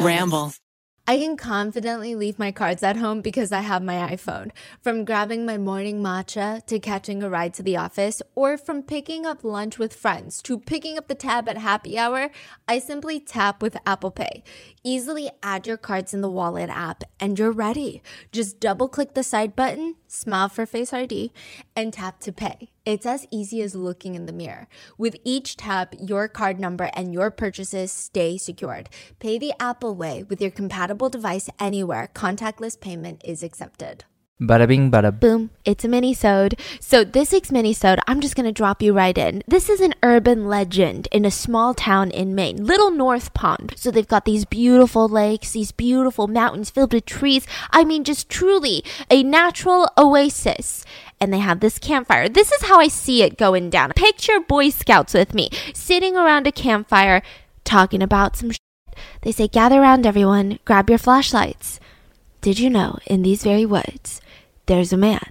Ramble. I can confidently leave my cards at home because I have my iPhone. From grabbing my morning matcha to catching a ride to the office, or from picking up lunch with friends to picking up the tab at happy hour, I simply tap with Apple Pay. Easily add your cards in the wallet app and you're ready. Just double click the side button, smile for Face ID, and tap to pay. It's as easy as looking in the mirror. With each tap, your card number and your purchases stay secured. Pay the Apple way with your compatible device anywhere. Contactless payment is accepted. Bada bing, bada Boom, it's a mini-sode. So this week's mini-sode, I'm just gonna drop you right in. This is an urban legend in a small town in Maine, Little North Pond. So they've got these beautiful lakes, these beautiful mountains filled with trees. I mean, just truly a natural oasis. And they have this campfire. This is how I see it going down. Picture Boy Scouts with me, sitting around a campfire, talking about some shit. They say, gather around everyone, grab your flashlights. Did you know in these very woods, there's a man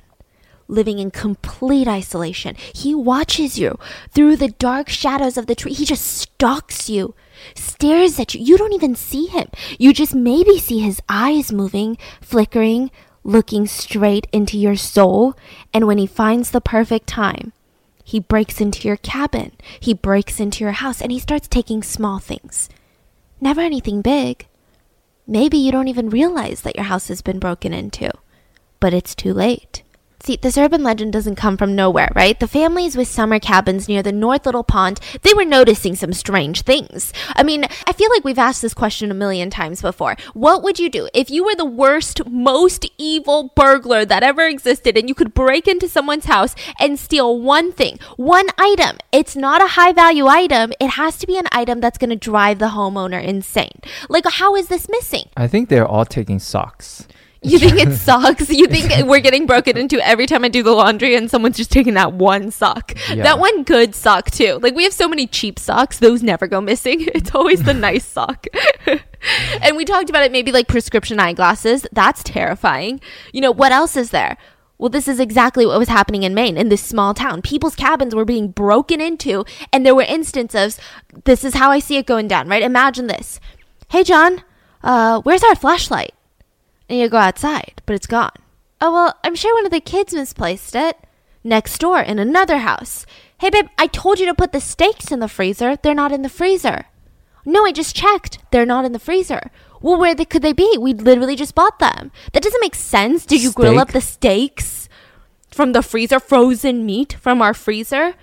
living in complete isolation. He watches you through the dark shadows of the tree. He just stalks you, stares at you. You don't even see him. You just maybe see his eyes moving, flickering, looking straight into your soul. And when he finds the perfect time, he breaks into your cabin, he breaks into your house, and he starts taking small things. Never anything big. Maybe you don't even realize that your house has been broken into, but it's too late. See, this urban legend doesn't come from nowhere, right? The families with summer cabins near the North Little Pond, they were noticing some strange things. I mean, I feel like we've asked this question a million times before. What would you do if you were the worst, most evil burglar that ever existed and you could break into someone's house and steal one thing, one item? It's not a high value item. It has to be an item that's going to drive the homeowner insane. Like, how is this missing? I think they're all taking socks. You think it sucks? You think we're getting broken into every time I do the laundry and someone's just taking that one sock? Yeah. That one good sock, too. Like, we have so many cheap socks, those never go missing. It's always the nice sock. and we talked about it maybe like prescription eyeglasses. That's terrifying. You know, what else is there? Well, this is exactly what was happening in Maine in this small town. People's cabins were being broken into, and there were instances. This is how I see it going down, right? Imagine this. Hey, John, uh, where's our flashlight? And you go outside, but it's gone. Oh, well, I'm sure one of the kids misplaced it. Next door, in another house. Hey, babe, I told you to put the steaks in the freezer. They're not in the freezer. No, I just checked. They're not in the freezer. Well, where they, could they be? We literally just bought them. That doesn't make sense. Did you grill up the steaks from the freezer? Frozen meat from our freezer?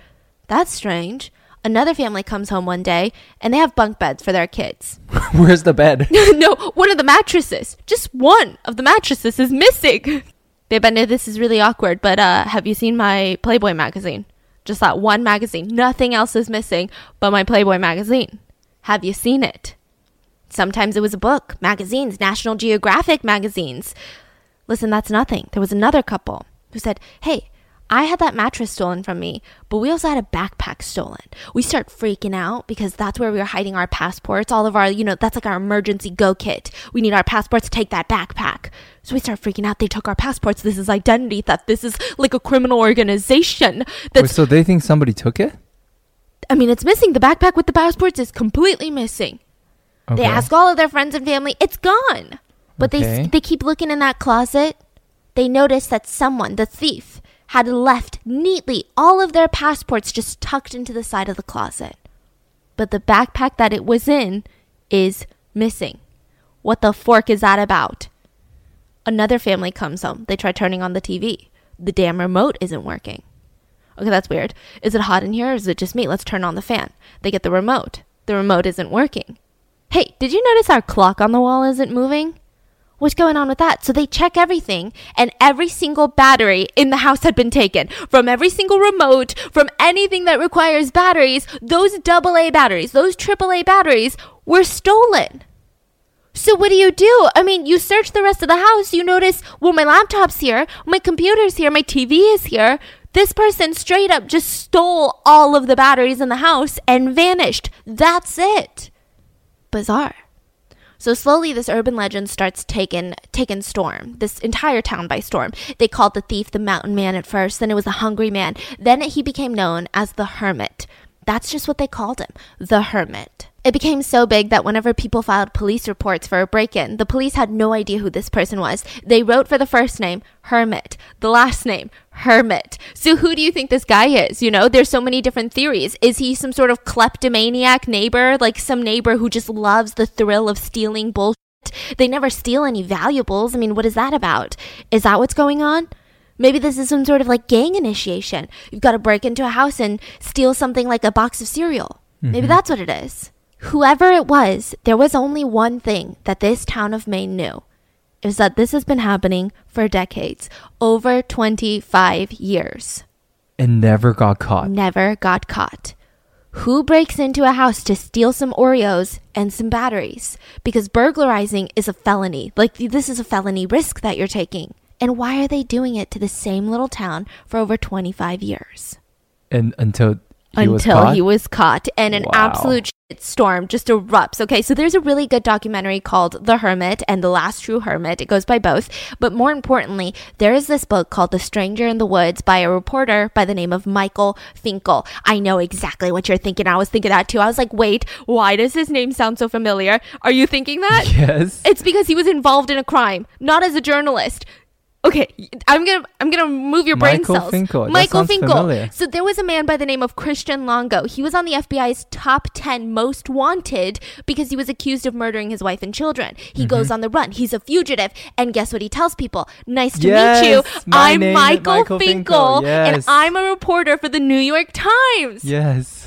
That's strange. Another family comes home one day and they have bunk beds for their kids. Where's the bed? no, one of the mattresses. Just one of the mattresses is missing. Babe, I know this is really awkward, but uh, have you seen my Playboy magazine? Just that one magazine. Nothing else is missing but my Playboy magazine. Have you seen it? Sometimes it was a book, magazines, National Geographic magazines. Listen, that's nothing. There was another couple who said, Hey, I had that mattress stolen from me, but we also had a backpack stolen. We start freaking out because that's where we were hiding our passports, all of our, you know, that's like our emergency go kit. We need our passports to take that backpack. So we start freaking out. They took our passports. This is identity theft. This is like a criminal organization. Wait, so they think somebody took it? I mean, it's missing. The backpack with the passports is completely missing. They ask all of their friends and family, it's gone. But Okay. they they keep looking in that closet. They notice that someone, the thief, had left neatly all of their passports just tucked into the side of the closet. But the backpack that it was in is missing. What the fork is that about? Another family comes home. They try turning on the TV. The damn remote isn't working. Okay, that's weird. Is it hot in here or is it just me? Let's turn on the fan. They get the remote. The remote isn't working. Hey, did you notice our clock on the wall isn't moving? What's going on with that? So they check everything, and every single battery in the house had been taken. From every single remote, from anything that requires batteries, those AA batteries, those AAA batteries were stolen. So what do you do? I mean, you search the rest of the house, you notice, well, my laptop's here, my computer's here, my TV is here. This person straight up just stole all of the batteries in the house and vanished. That's it. Bizarre. So slowly this urban legend starts taking taking storm. This entire town by storm. They called the thief the mountain man at first, then it was the hungry man. Then he became known as the hermit. That's just what they called him, the hermit. It became so big that whenever people filed police reports for a break in, the police had no idea who this person was. They wrote for the first name, Hermit, the last name, Hermit. So who do you think this guy is? You know, there's so many different theories. Is he some sort of kleptomaniac neighbor, like some neighbor who just loves the thrill of stealing bullshit? They never steal any valuables. I mean, what is that about? Is that what's going on? Maybe this is some sort of like gang initiation. You've got to break into a house and steal something like a box of cereal. Maybe mm-hmm. that's what it is. Whoever it was, there was only one thing that this town of Maine knew. It was that this has been happening for decades, over 25 years. And never got caught. Never got caught. Who breaks into a house to steal some Oreos and some batteries? Because burglarizing is a felony. Like, this is a felony risk that you're taking. And why are they doing it to the same little town for over 25 years? And until he until he was caught and an Wow. absolute shit storm just erupts okay so there's a really good documentary called the hermit and the last true hermit. It goes by both. But more importantly there is this book called the stranger in the woods by a reporter by the name of michael finkel. I know exactly what you're thinking. I was thinking that too. I was like wait why does his name sound so familiar? Are you thinking that? Yes. it's because he was involved in a crime, not as a journalist. Okay, I'm gonna I'm gonna move your brain Michael cells. Finkel, Michael Finkel. familiar. So there was a man by the name of Christian Longo. He was on the FBI's top 10 most wanted because he was accused of murdering his wife and children. He Mm-hmm. goes on the run. He's a fugitive, and guess what he tells people? Nice to meet you. I'm Michael, Michael Finkel, Finkel. and I'm a reporter for the New York Times. yes.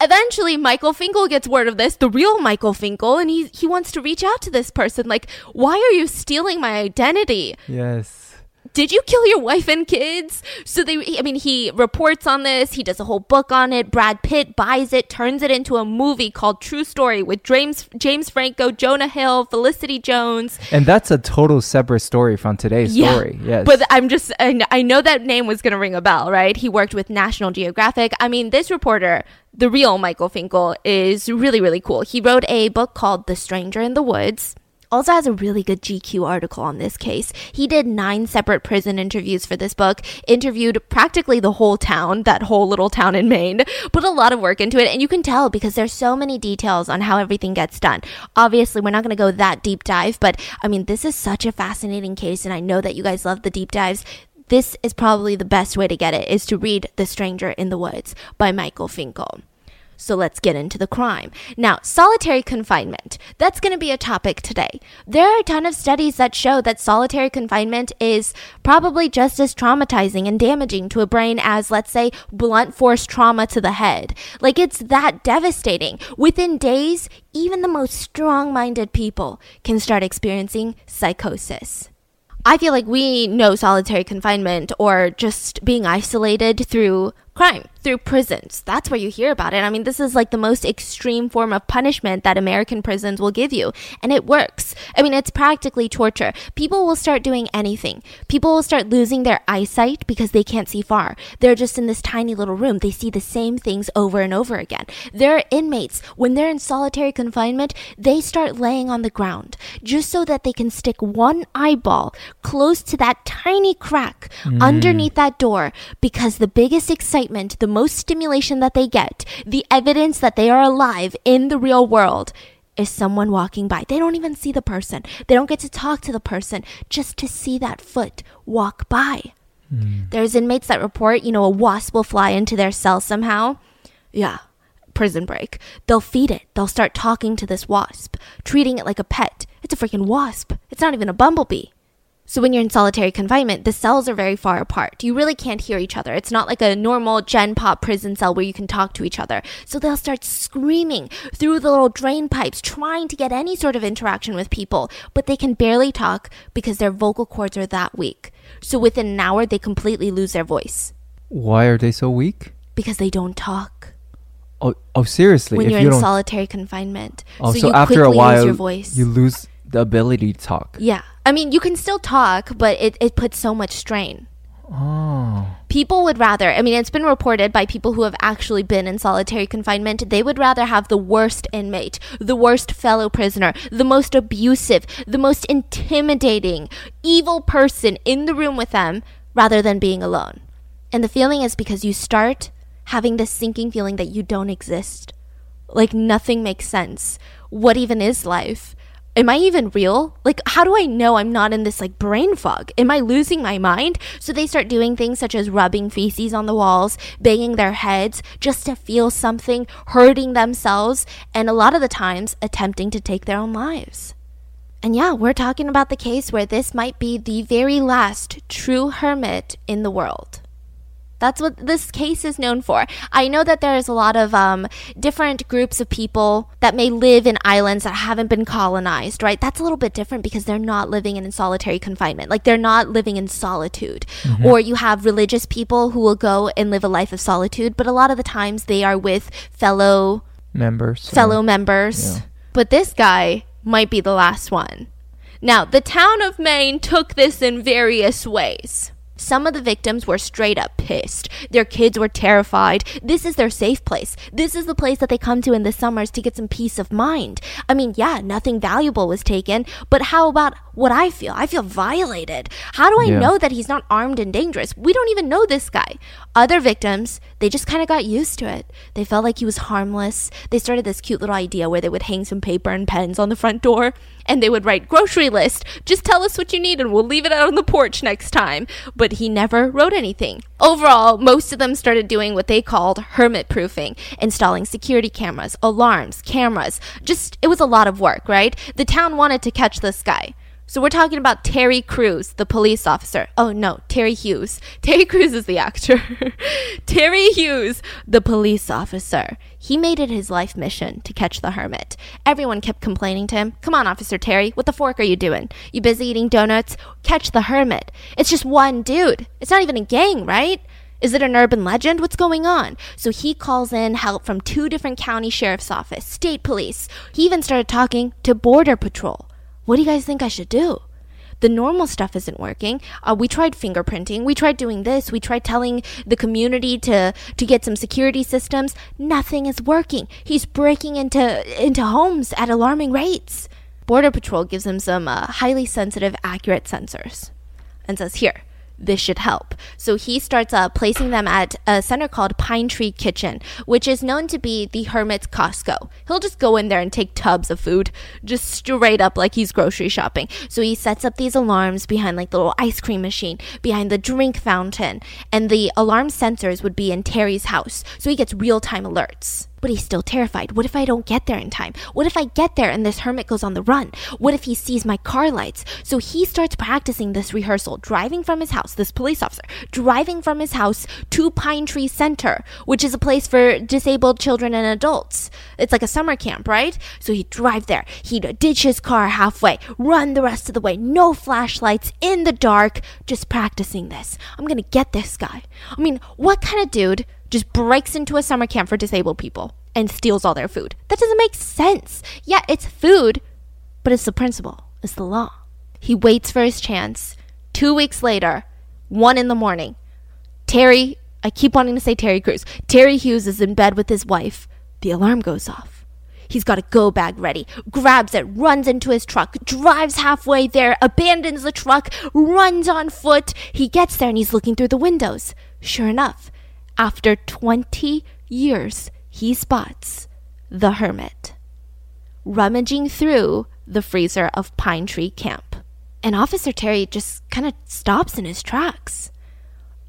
Eventually, Michael Finkel gets word of this, the real Michael Finkel, and he he wants to reach out to this person. Like, why are you stealing my identity? Yes. Did you kill your wife and kids? So they, I mean, he reports on this. He does a whole book on it. Brad Pitt buys it, turns it into a movie called True Story with James James Franco, Jonah Hill, Felicity Jones. And that's a total separate story from today's story. Yes. But I'm just, I know that name was going to ring a bell, right? He worked with National Geographic. I mean, this reporter, the real Michael Finkel, is really, really cool. He wrote a book called The Stranger in the Woods. Also has a really good GQ article on this case. He did nine separate prison interviews for this book, interviewed practically the whole town, that whole little town in Maine, put a lot of work into it, and you can tell because there's so many details on how everything gets done. Obviously, we're not going to go that deep dive, but I mean, this is such a fascinating case, and I know that you guys love the deep dives. This is probably the best way to get it is to read The Stranger in the Woods by Michael Finkel. So let's get into the crime. Now, solitary confinement. That's going to be a topic today. There are a ton of studies that show that solitary confinement is probably just as traumatizing and damaging to a brain as, let's say, blunt force trauma to the head. Like, it's that devastating. Within days, even the most strong minded people can start experiencing psychosis. I feel like we know solitary confinement or just being isolated through crime, through prisons. That's where you hear about it. I mean, this is like the most extreme form of punishment that American prisons will give you, and it works. I mean, it's practically torture. People will start doing anything. People will start losing their eyesight because they can't see far. They're just in this tiny little room. They see the same things over and over again. There are inmates, when they're in solitary confinement, they start laying on the ground just so that they can stick one eyeball close to that tiny crack mm. underneath that door because the biggest excitement, the most stimulation that they get, the evidence that they are alive in the real world is someone walking by. They don't even see the person. They don't get to talk to the person just to see that foot walk by. Hmm. There's inmates that report, you know, a wasp will fly into their cell somehow. Yeah, prison break. They'll feed it. They'll start talking to this wasp, treating it like a pet. It's a freaking wasp. It's not even a bumblebee. So when you're in solitary confinement, the cells are very far apart. You really can't hear each other. It's not like a normal Gen Pop prison cell where you can talk to each other. So they'll start screaming through the little drain pipes, trying to get any sort of interaction with people, but they can barely talk because their vocal cords are that weak. So within an hour, they completely lose their voice Why are they so weak? because they don't talk Oh, oh seriously. when if you're you in don't solitary confinement. Oh, so, so, you after a quickly while lose your voice. you lose the ability to talk. yeah. I mean, you can still talk, but it, it puts so much strain. Oh. People would rather, I mean, it's been reported by people who have actually been in solitary confinement, they would rather have the worst inmate, the worst fellow prisoner, the most abusive, the most intimidating, evil person in the room with them rather than being alone. And the feeling is because you start having this sinking feeling that you don't exist Like nothing makes sense. What even is life? Am I even real? Like, how do I know I'm not in this like brain fog? Am I losing my mind? So they start doing things such as rubbing feces on the walls, banging their heads just to feel something, hurting themselves, and a lot of the times attempting to take their own lives. And yeah, we're talking about the case where this might be the very last true hermit in the world. That's what this case is known for. I know that there's a lot of um, different groups of people that may live in islands that haven't been colonized, right? That's a little bit different because they're not living in solitary confinement. Like they're not living in solitude. Mm-hmm. Or you have religious people who will go and live a life of solitude, but a lot of the times they are with fellow members. Fellow members. Yeah. But this guy might be the last one. Now, the town of Maine took this in various ways. Some of the victims were straight up pissed. Their kids were terrified. This is their safe place. This is the place that they come to in the summers to get some peace of mind. I mean, yeah, nothing valuable was taken, but how about what I feel? I feel violated. How do I yeah. know that he's not armed and dangerous? We don't even know this guy. Other victims, they just kind of got used to it. They felt like he was harmless. They started this cute little idea where they would hang some paper and pens on the front door and they would write grocery list. Just tell us what you need and we'll leave it out on the porch next time. But he never wrote anything. Overall, most of them started doing what they called hermit proofing, installing security cameras, alarms, cameras. Just, it was a lot of work, right? The town wanted to catch this guy. So we're talking about Terry Crews, the police officer. Oh no, Terry Hughes. Terry Crews is the actor. Terry Hughes, the police officer. He made it his life mission to catch the hermit. Everyone kept complaining to him, Come on, Officer Terry, what the fork are you doing? You busy eating donuts? Catch the hermit. It's just one dude. It's not even a gang, right? Is it an urban legend? What's going on? So he calls in help from two different county sheriff's office, state police. He even started talking to border patrol. What do you guys think I should do? The normal stuff isn't working. Uh, we tried fingerprinting. We tried doing this. We tried telling the community to to get some security systems. Nothing is working. He's breaking into into homes at alarming rates. Border Patrol gives him some uh, highly sensitive, accurate sensors, and says, "Here, this should help. So he starts uh, placing them at a center called Pine Tree Kitchen, which is known to be the hermit's Costco. He'll just go in there and take tubs of food, just straight up like he's grocery shopping. So he sets up these alarms behind like the little ice cream machine, behind the drink fountain, and the alarm sensors would be in Terry's house. So he gets real time alerts. But he's still terrified. What if I don't get there in time? What if I get there and this hermit goes on the run? What if he sees my car lights? So he starts practicing this rehearsal, driving from his house, this police officer, driving from his house to Pine Tree Center, which is a place for disabled children and adults. It's like a summer camp, right? So he'd drive there. He'd ditch his car halfway, run the rest of the way, no flashlights, in the dark, just practicing this. I'm gonna get this guy. I mean, what kind of dude just breaks into a summer camp for disabled people and steals all their food. That doesn't make sense. Yeah, it's food, but it's the principle, it's the law. He waits for his chance. Two weeks later, one in the morning, Terry, I keep wanting to say Terry Crews, Terry Hughes is in bed with his wife. The alarm goes off. He's got a go bag ready, grabs it, runs into his truck, drives halfway there, abandons the truck, runs on foot. He gets there and he's looking through the windows. Sure enough, after 20 years, he spots the hermit rummaging through the freezer of Pine Tree Camp. And Officer Terry just kind of stops in his tracks.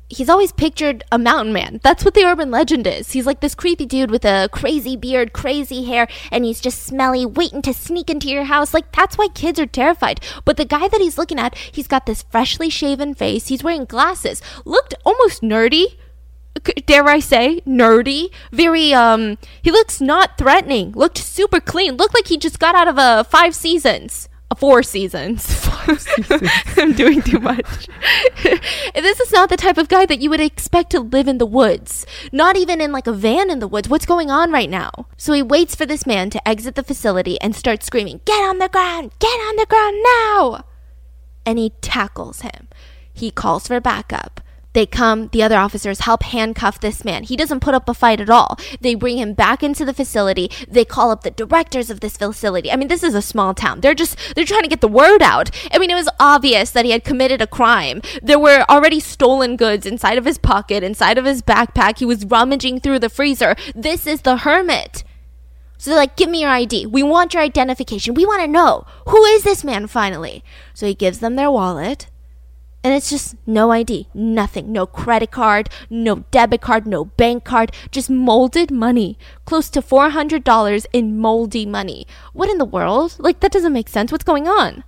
He's always pictured a mountain man. That's what the urban legend is. He's like this creepy dude with a crazy beard, crazy hair, and he's just smelly, waiting to sneak into your house. Like, that's why kids are terrified. But the guy that he's looking at, he's got this freshly shaven face. He's wearing glasses. Looked almost nerdy dare I say, nerdy. Very, um, he looks not threatening. Looked super clean. Looked like he just got out of a five seasons. A four seasons. seasons. I'm doing too much. this is not the type of guy that you would expect to live in the woods. Not even in like a van in the woods. What's going on right now? So he waits for this man to exit the facility and starts screaming, Get on the ground! Get on the ground now! And he tackles him. He calls for backup. They come, the other officers help handcuff this man. He doesn't put up a fight at all. They bring him back into the facility. They call up the directors of this facility. I mean, this is a small town. They're just, they're trying to get the word out. I mean, it was obvious that he had committed a crime. There were already stolen goods inside of his pocket, inside of his backpack. He was rummaging through the freezer. This is the hermit. So they're like, give me your ID. We want your identification. We want to know who is this man finally. So he gives them their wallet. And it's just no ID, nothing, no credit card, no debit card, no bank card, just molded money. Close to $400 in moldy money. What in the world? Like, that doesn't make sense. What's going on?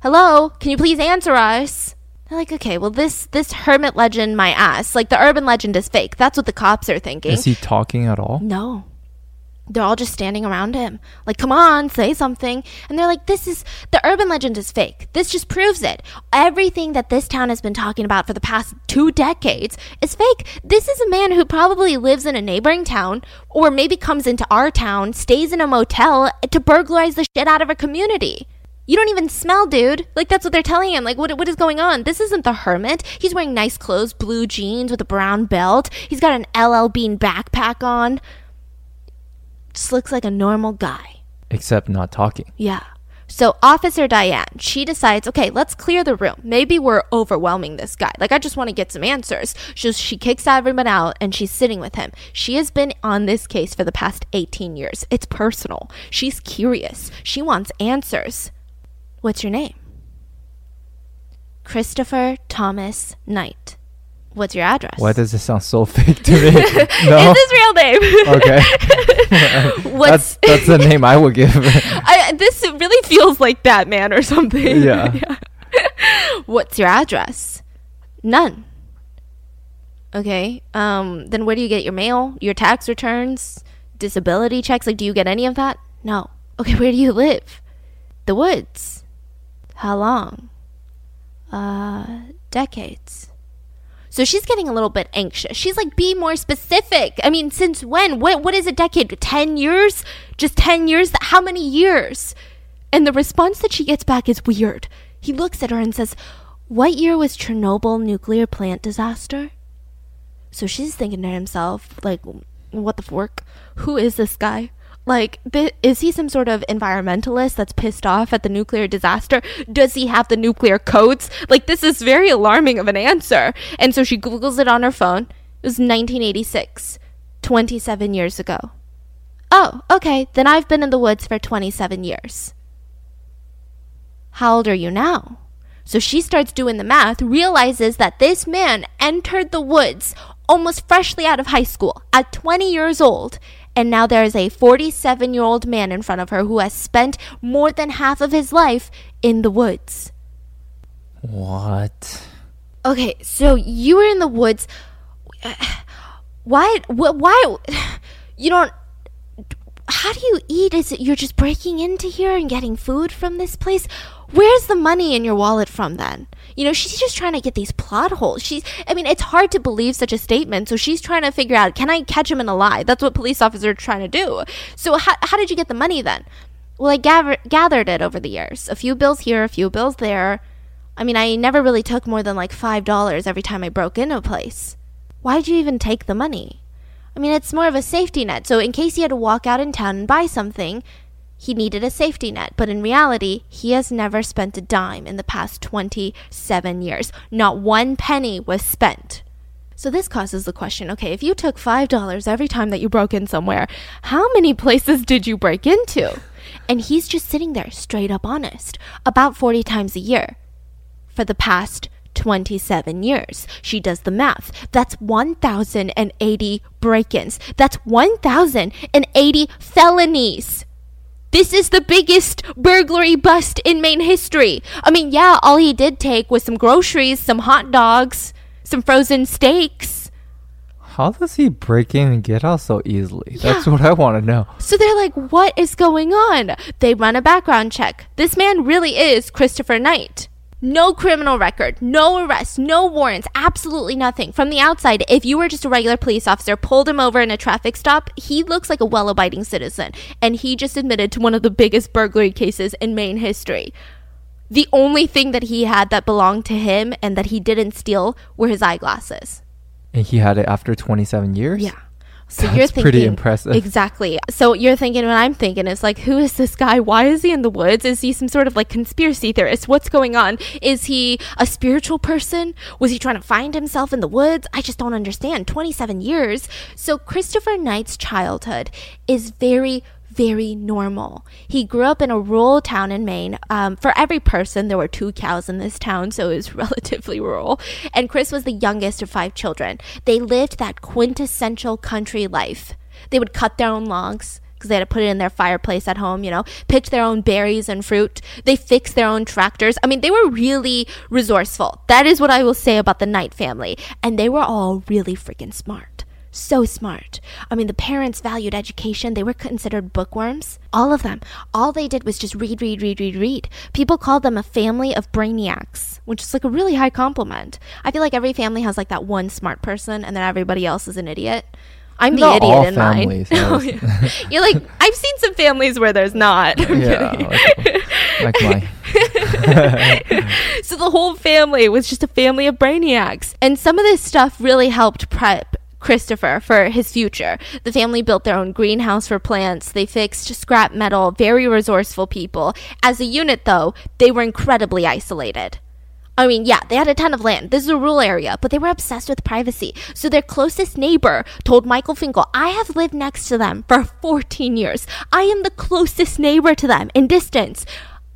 Hello? Can you please answer us? They're like, okay, well, this this hermit legend, my ass. Like, the urban legend is fake. That's what the cops are thinking. Is he talking at all? No. They're all just standing around him. Like, come on, say something. And they're like, this is, the urban legend is fake. This just proves it. Everything that this town has been talking about for the past two decades is fake. This is a man who probably lives in a neighboring town, or maybe comes into our town, stays in a motel to burglarize the shit out of a community. You don't even smell, dude. Like that's what they're telling him. Like what what is going on? This isn't the hermit. He's wearing nice clothes, blue jeans with a brown belt. He's got an LL Bean backpack on. Just looks like a normal guy. Except not talking. Yeah. So Officer Diane, she decides, okay, let's clear the room. Maybe we're overwhelming this guy. Like I just want to get some answers. So she kicks everyone out and she's sitting with him. She has been on this case for the past 18 years. It's personal. She's curious. She wants answers. What's your name? Christopher Thomas Knight. What's your address? Why does it sound so fake to me? no. It's his real name. okay. What's that's that's the name I would give. I, this really feels like Batman or something. Yeah. yeah. What's your address? None. Okay. Um. Then where do you get your mail? Your tax returns? Disability checks? Like, do you get any of that? No. Okay. Where do you live? The woods. How long? Uh, decades. So she's getting a little bit anxious. She's like, be more specific. I mean, since when? What what is a decade? 10 years? Just 10 years? How many years? And the response that she gets back is weird. He looks at her and says, What year was Chernobyl nuclear plant disaster? So she's thinking to himself, like, what the fork? Who is this guy? Like, is he some sort of environmentalist that's pissed off at the nuclear disaster? Does he have the nuclear codes? Like, this is very alarming of an answer. And so she Googles it on her phone. It was 1986, 27 years ago. Oh, okay, then I've been in the woods for 27 years. How old are you now? So she starts doing the math, realizes that this man entered the woods almost freshly out of high school at 20 years old and now there is a 47 year old man in front of her who has spent more than half of his life in the woods. What? Okay, so you were in the woods. Why? Why? You don't. How do you eat? Is it you're just breaking into here and getting food from this place? Where's the money in your wallet from then? You know, she's just trying to get these plot holes. She's, I mean, it's hard to believe such a statement. So she's trying to figure out, can I catch him in a lie? That's what police officers are trying to do. So how, how did you get the money then? Well, I gather, gathered it over the years. A few bills here, a few bills there. I mean, I never really took more than like $5 every time I broke into a place. Why'd you even take the money? I mean, it's more of a safety net. So in case you had to walk out in town and buy something, he needed a safety net, but in reality, he has never spent a dime in the past 27 years. Not one penny was spent. So this causes the question okay, if you took $5 every time that you broke in somewhere, how many places did you break into? And he's just sitting there, straight up honest, about 40 times a year for the past 27 years. She does the math. That's 1,080 break ins. That's 1,080 felonies. This is the biggest burglary bust in Maine history. I mean, yeah, all he did take was some groceries, some hot dogs, some frozen steaks. How does he break in and get out so easily? Yeah. That's what I want to know. So they're like, what is going on? They run a background check. This man really is Christopher Knight. No criminal record, no arrests, no warrants, absolutely nothing. From the outside, if you were just a regular police officer, pulled him over in a traffic stop, he looks like a well abiding citizen. And he just admitted to one of the biggest burglary cases in Maine history. The only thing that he had that belonged to him and that he didn't steal were his eyeglasses. And he had it after 27 years? Yeah. So That's you're thinking pretty impressive. Exactly. So you're thinking what I'm thinking is like, who is this guy? Why is he in the woods? Is he some sort of like conspiracy theorist? What's going on? Is he a spiritual person? Was he trying to find himself in the woods? I just don't understand. 27 years. So Christopher Knight's childhood is very very normal. He grew up in a rural town in Maine. Um, for every person, there were two cows in this town, so it was relatively rural. And Chris was the youngest of five children. They lived that quintessential country life. They would cut their own logs because they had to put it in their fireplace at home, you know, pick their own berries and fruit. They fixed their own tractors. I mean, they were really resourceful. That is what I will say about the Knight family. And they were all really freaking smart so smart. I mean, the parents valued education. They were considered bookworms. All of them. All they did was just read, read, read, read, read. People called them a family of brainiacs, which is like a really high compliment. I feel like every family has like that one smart person and then everybody else is an idiot. I'm the Not idiot all in families oh, mine. yeah. You're like, I've seen some families where there's not. I'm yeah, kidding. like, like mine. So the whole family was just a family of brainiacs. And some of this stuff really helped prep Christopher for his future. The family built their own greenhouse for plants. They fixed scrap metal, very resourceful people. As a unit, though, they were incredibly isolated. I mean, yeah, they had a ton of land. This is a rural area, but they were obsessed with privacy. So their closest neighbor told Michael Finkel, I have lived next to them for 14 years. I am the closest neighbor to them in distance.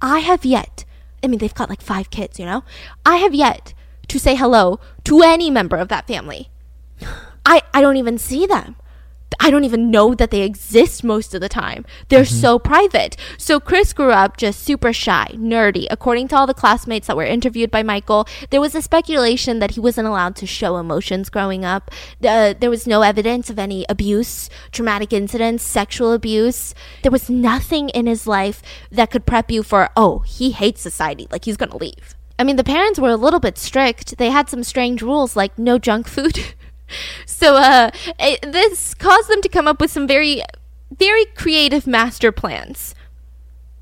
I have yet, I mean, they've got like five kids, you know? I have yet to say hello to any member of that family. I, I don't even see them. I don't even know that they exist most of the time. They're so private. So Chris grew up just super shy, nerdy. According to all the classmates that were interviewed by Michael, there was a speculation that he wasn't allowed to show emotions growing up. Uh, there was no evidence of any abuse, traumatic incidents, sexual abuse. There was nothing in his life that could prep you for, oh, he hates society, like he's going to leave. I mean, the parents were a little bit strict. They had some strange rules like no junk food. so uh, it, this caused them to come up with some very, very creative master plans.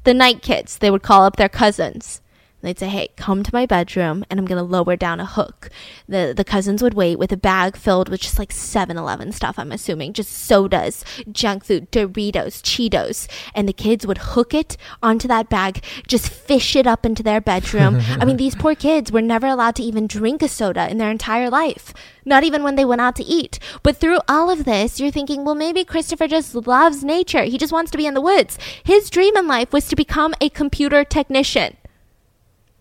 The Knight kids, they would call up their cousins. They'd say, "Hey, come to my bedroom, and I'm gonna lower down a hook." The the cousins would wait with a bag filled with just like 7-Eleven stuff. I'm assuming just sodas, junk food, Doritos, Cheetos, and the kids would hook it onto that bag, just fish it up into their bedroom. I mean, these poor kids were never allowed to even drink a soda in their entire life, not even when they went out to eat. But through all of this, you're thinking, well, maybe Christopher just loves nature. He just wants to be in the woods. His dream in life was to become a computer technician.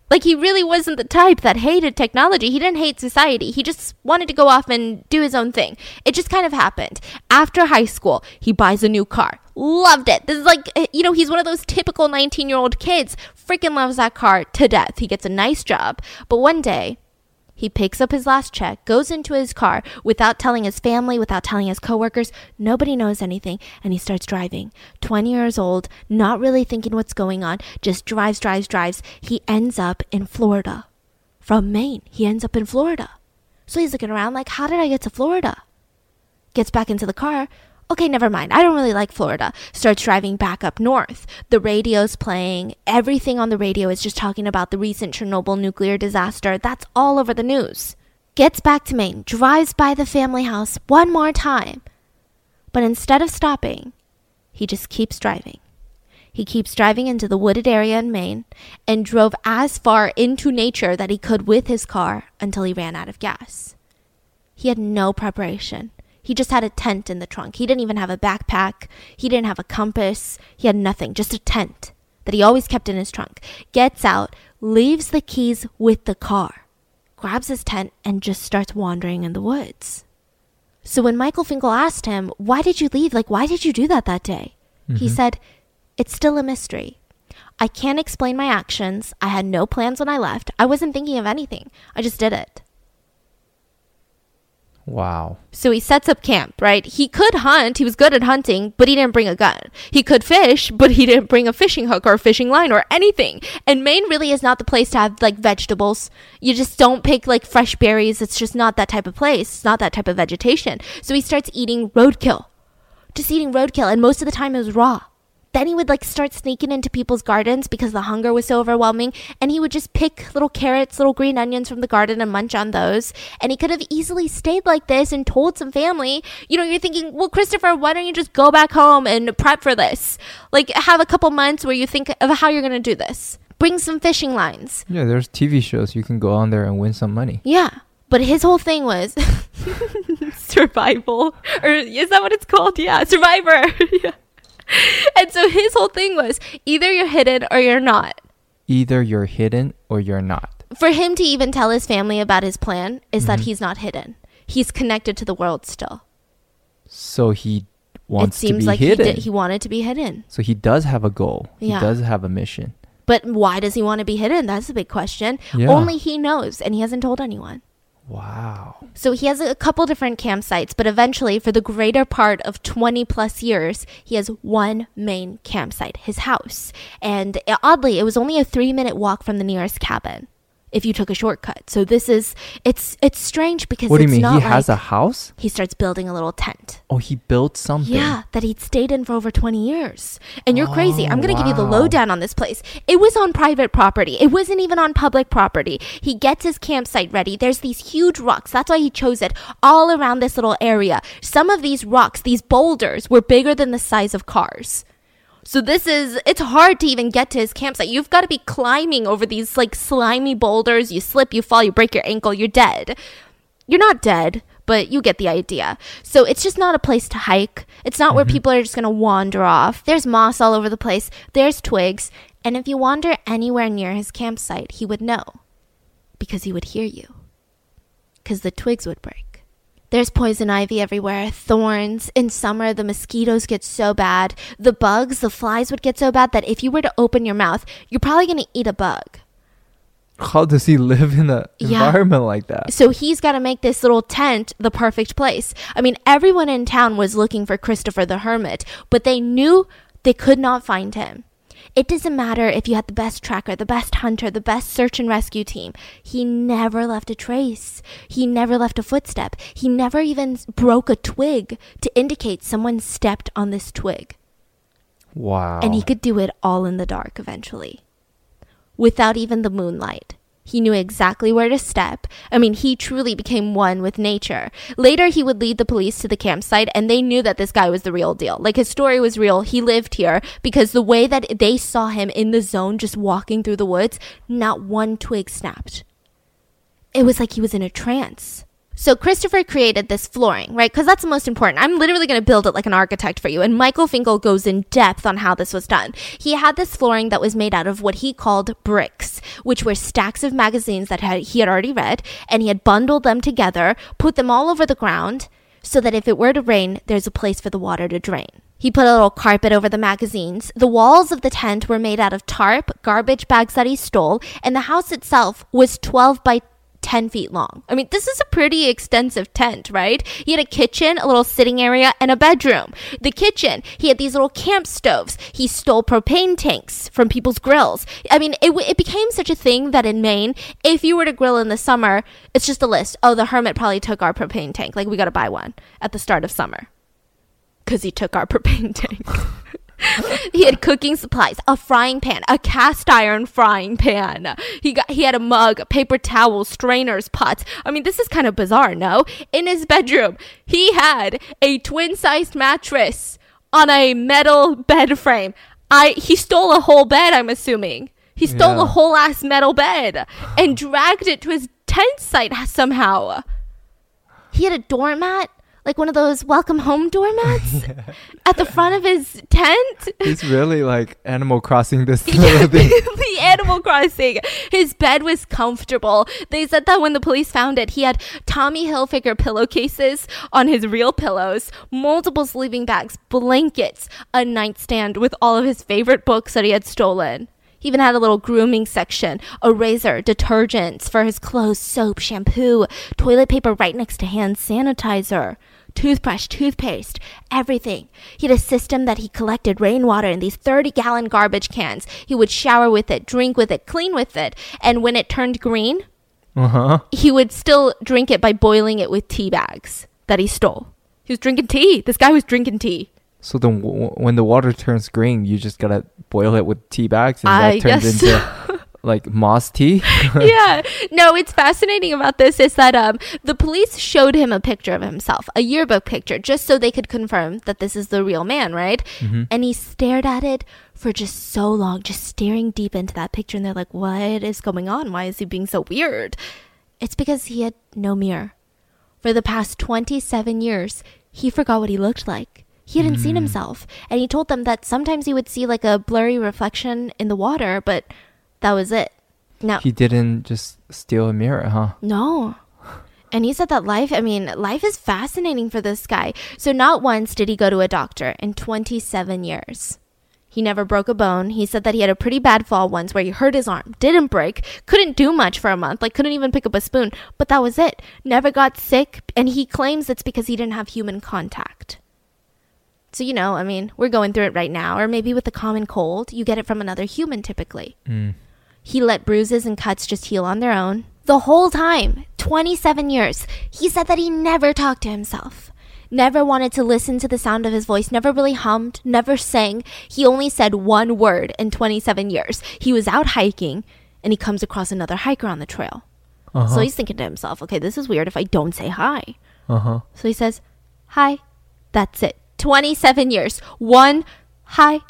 Like he really wasn't the type that hated technology. He didn't hate society. He just wanted to go off and do his own thing. It just kind of happened. After high school, he buys a new car. Loved it. This is like, eh, you know, he's one of those typical 19 year old kids. Freaking loves that car to death. He gets a nice job. But one day, he picks up his last check, goes into his car without telling his family, without telling his coworkers. Nobody knows anything, and he starts driving. 20 years old, not really thinking what's going on, just drives, drives, drives. He ends up in Florida. From Maine, he ends up in Florida. So he's looking around like, how did I get to Florida? Gets back into the car. Okay, never mind. I don't really like Florida. Starts driving back up north. The radio's playing. Everything on the radio is just talking about the recent Chernobyl nuclear disaster. That's all over the news. Gets back to Maine, drives by the family house one more time. But instead of stopping, he just keeps driving. He keeps driving into the wooded area in Maine and drove as far into nature that he could with his car until he ran out of gas. He had no preparation. He just had a tent in the trunk. He didn't even have a backpack. He didn't have a compass. He had nothing, just a tent that he always kept in his trunk. Gets out, leaves the keys with the car, grabs his tent, and just starts wandering in the woods. So when Michael Finkel asked him, Why did you leave? Like, why did you do that that day? He mm-hmm. said, It's still a mystery. I can't explain my actions. I had no plans when I left. I wasn't thinking of anything. I just did it. Wow. So he sets up camp, right? He could hunt, he was good at hunting, but he didn't bring a gun. He could fish, but he didn't bring a fishing hook or a fishing line or anything. And Maine really is not the place to have like vegetables. You just don't pick like fresh berries. It's just not that type of place. It's not that type of vegetation. So he starts eating roadkill. Just eating roadkill, and most of the time it was raw. Then he would like start sneaking into people's gardens because the hunger was so overwhelming. And he would just pick little carrots, little green onions from the garden and munch on those. And he could have easily stayed like this and told some family. You know, you're thinking, well, Christopher, why don't you just go back home and prep for this? Like, have a couple months where you think of how you're going to do this. Bring some fishing lines. Yeah, there's TV shows you can go on there and win some money. Yeah. But his whole thing was survival. Or is that what it's called? Yeah, survivor. yeah. And so his whole thing was either you're hidden or you're not. Either you're hidden or you're not. For him to even tell his family about his plan is that mm-hmm. he's not hidden. He's connected to the world still. So he wants it seems to be like hidden. he did, he wanted to be hidden. so he does have a goal. Yeah. He does have a mission. But why does he want to be hidden? That's a big question. Yeah. Only he knows, and he hasn't told anyone. Wow. So he has a couple different campsites, but eventually, for the greater part of 20 plus years, he has one main campsite, his house. And uh, oddly, it was only a three minute walk from the nearest cabin if you took a shortcut. So this is, it's, it's strange because What do you it's mean? not He has a house? he starts building a little tent. Oh, he built something. Yeah, that he'd stayed in for over 20 years. And you're crazy. I'm Oh, going to give you the oh, lowdown on this place. It was on private property, it wasn't even on public property. He gets his campsite ready. There's these huge rocks. That's why he chose it all around this little area. Some of these rocks, these boulders, were bigger than the size of cars. So this is it's hard to even get to his campsite. You've got to be climbing over these like slimy boulders. You slip, you fall, you break your ankle, you're dead. You're not dead, but you get the idea. So it's just not a place to hike. It's not where mm-hmm. people are just going to wander off. There's moss all over the place. There's twigs, and if you wander anywhere near his campsite, he would know because he would hear you. Cuz the twigs would break. There's poison ivy everywhere, thorns. In summer, the mosquitoes get so bad. The bugs, the flies would get so bad that if you were to open your mouth, you're probably going to eat a bug. How does he live in an Yeah. environment like that? So he's got to make this little tent the perfect place. I mean, everyone in town was looking for Christopher the Hermit, but they knew they could not find him. It doesn't matter if you had the best tracker, the best hunter, the best search and rescue team. He never left a trace. He never left a footstep. He never even broke a twig to indicate someone stepped on this twig. Wow. And he could do it all in the dark eventually. Without even the moonlight. He knew exactly where to step. I mean, he truly became one with nature. Later, he would lead the police to the campsite, and they knew that this guy was the real deal. Like, his story was real. He lived here because the way that they saw him in the zone, just walking through the woods, not one twig snapped. It was like he was in a trance. So Christopher created this flooring, right? Because that's the most important. I'm literally going to build it like an architect for you. And Michael Finkel goes in depth on how this was done. He had this flooring that was made out of what he called bricks, which were stacks of magazines that had, he had already read, and he had bundled them together, put them all over the ground, so that if it were to rain, there's a place for the water to drain. He put a little carpet over the magazines. The walls of the tent were made out of tarp, garbage bags that he stole, and the house itself was 12 by 10 feet long. I mean, this is a pretty extensive tent, right? He had a kitchen, a little sitting area, and a bedroom. The kitchen, he had these little camp stoves. He stole propane tanks from people's grills. I mean, it, it became such a thing that in Maine, if you were to grill in the summer, it's just a list. Oh, the hermit probably took our propane tank. Like, we got to buy one at the start of summer. Because he took our propane tank. he had cooking supplies, a frying pan, a cast iron frying pan. He got he had a mug, paper towels, strainers, pots. I mean, this is kind of bizarre, no? In his bedroom, he had a twin-sized mattress on a metal bed frame. I he stole a whole bed, I'm assuming. He stole Yeah. a whole ass metal bed and dragged it to his tent site somehow. He had a doormat, like one of those welcome home doormats, at the front of his tent. It's really like Animal Crossing this little thing. the Animal Crossing. His bed was comfortable. They said that when the police found it, he had Tommy Hilfiger pillowcases on his real pillows, multiple sleeping bags, blankets, a nightstand with all of his favorite books that he had stolen. He even had a little grooming section, a razor, detergents for his clothes, soap, shampoo, toilet paper right next to hand sanitizer toothbrush, toothpaste, everything. He had a system that he collected rainwater in these 30 gallon garbage cans. He would shower with it, drink with it, clean with it. And when it turned green, Uh huh. he would still drink it by boiling it with tea bags that he stole. He was drinking tea. This guy was drinking tea. So then, w- when the water turns green, you just gotta boil it with tea bags, and I that turns guess into like moss tea. yeah. No, it's fascinating about this is that um the police showed him a picture of himself, a yearbook picture, just so they could confirm that this is the real man, right? Mhm. And he stared at it for just so long, just staring deep into that picture and they're like, "What is going on? Why is he being so weird?" It's because he had no mirror. For the past 27 years, he forgot what he looked like. He hadn't seen himself. And he told them that sometimes he would see like a blurry reflection in the water, but that was it. Now, He didn't just steal a mirror, huh? no. And he said that life, I mean, life is fascinating for this guy. So, not once did he go to a doctor in 27 years. He never broke a bone. He said that he had a pretty bad fall once where he hurt his arm, didn't break, couldn't do much for a month, like couldn't even pick up a spoon, but that was it. Never got sick, and he claims it's because he didn't have human contact. So, you know, I mean, we're going through it right now, or maybe with the common cold, you get it from another human typically. Mm. He let bruises and cuts just heal on their own. The whole time, 27 years, he said that he never talked to himself. Never wanted to listen to the sound of his voice, never really hummed, never sang. He only said one word in 27 years. He was out hiking and he comes across another hiker on the trail. Uh-huh. So he's thinking to himself, okay, this is weird if I don't say hi. uh huh. So he says, Hi. That's it. 27 years. One hi.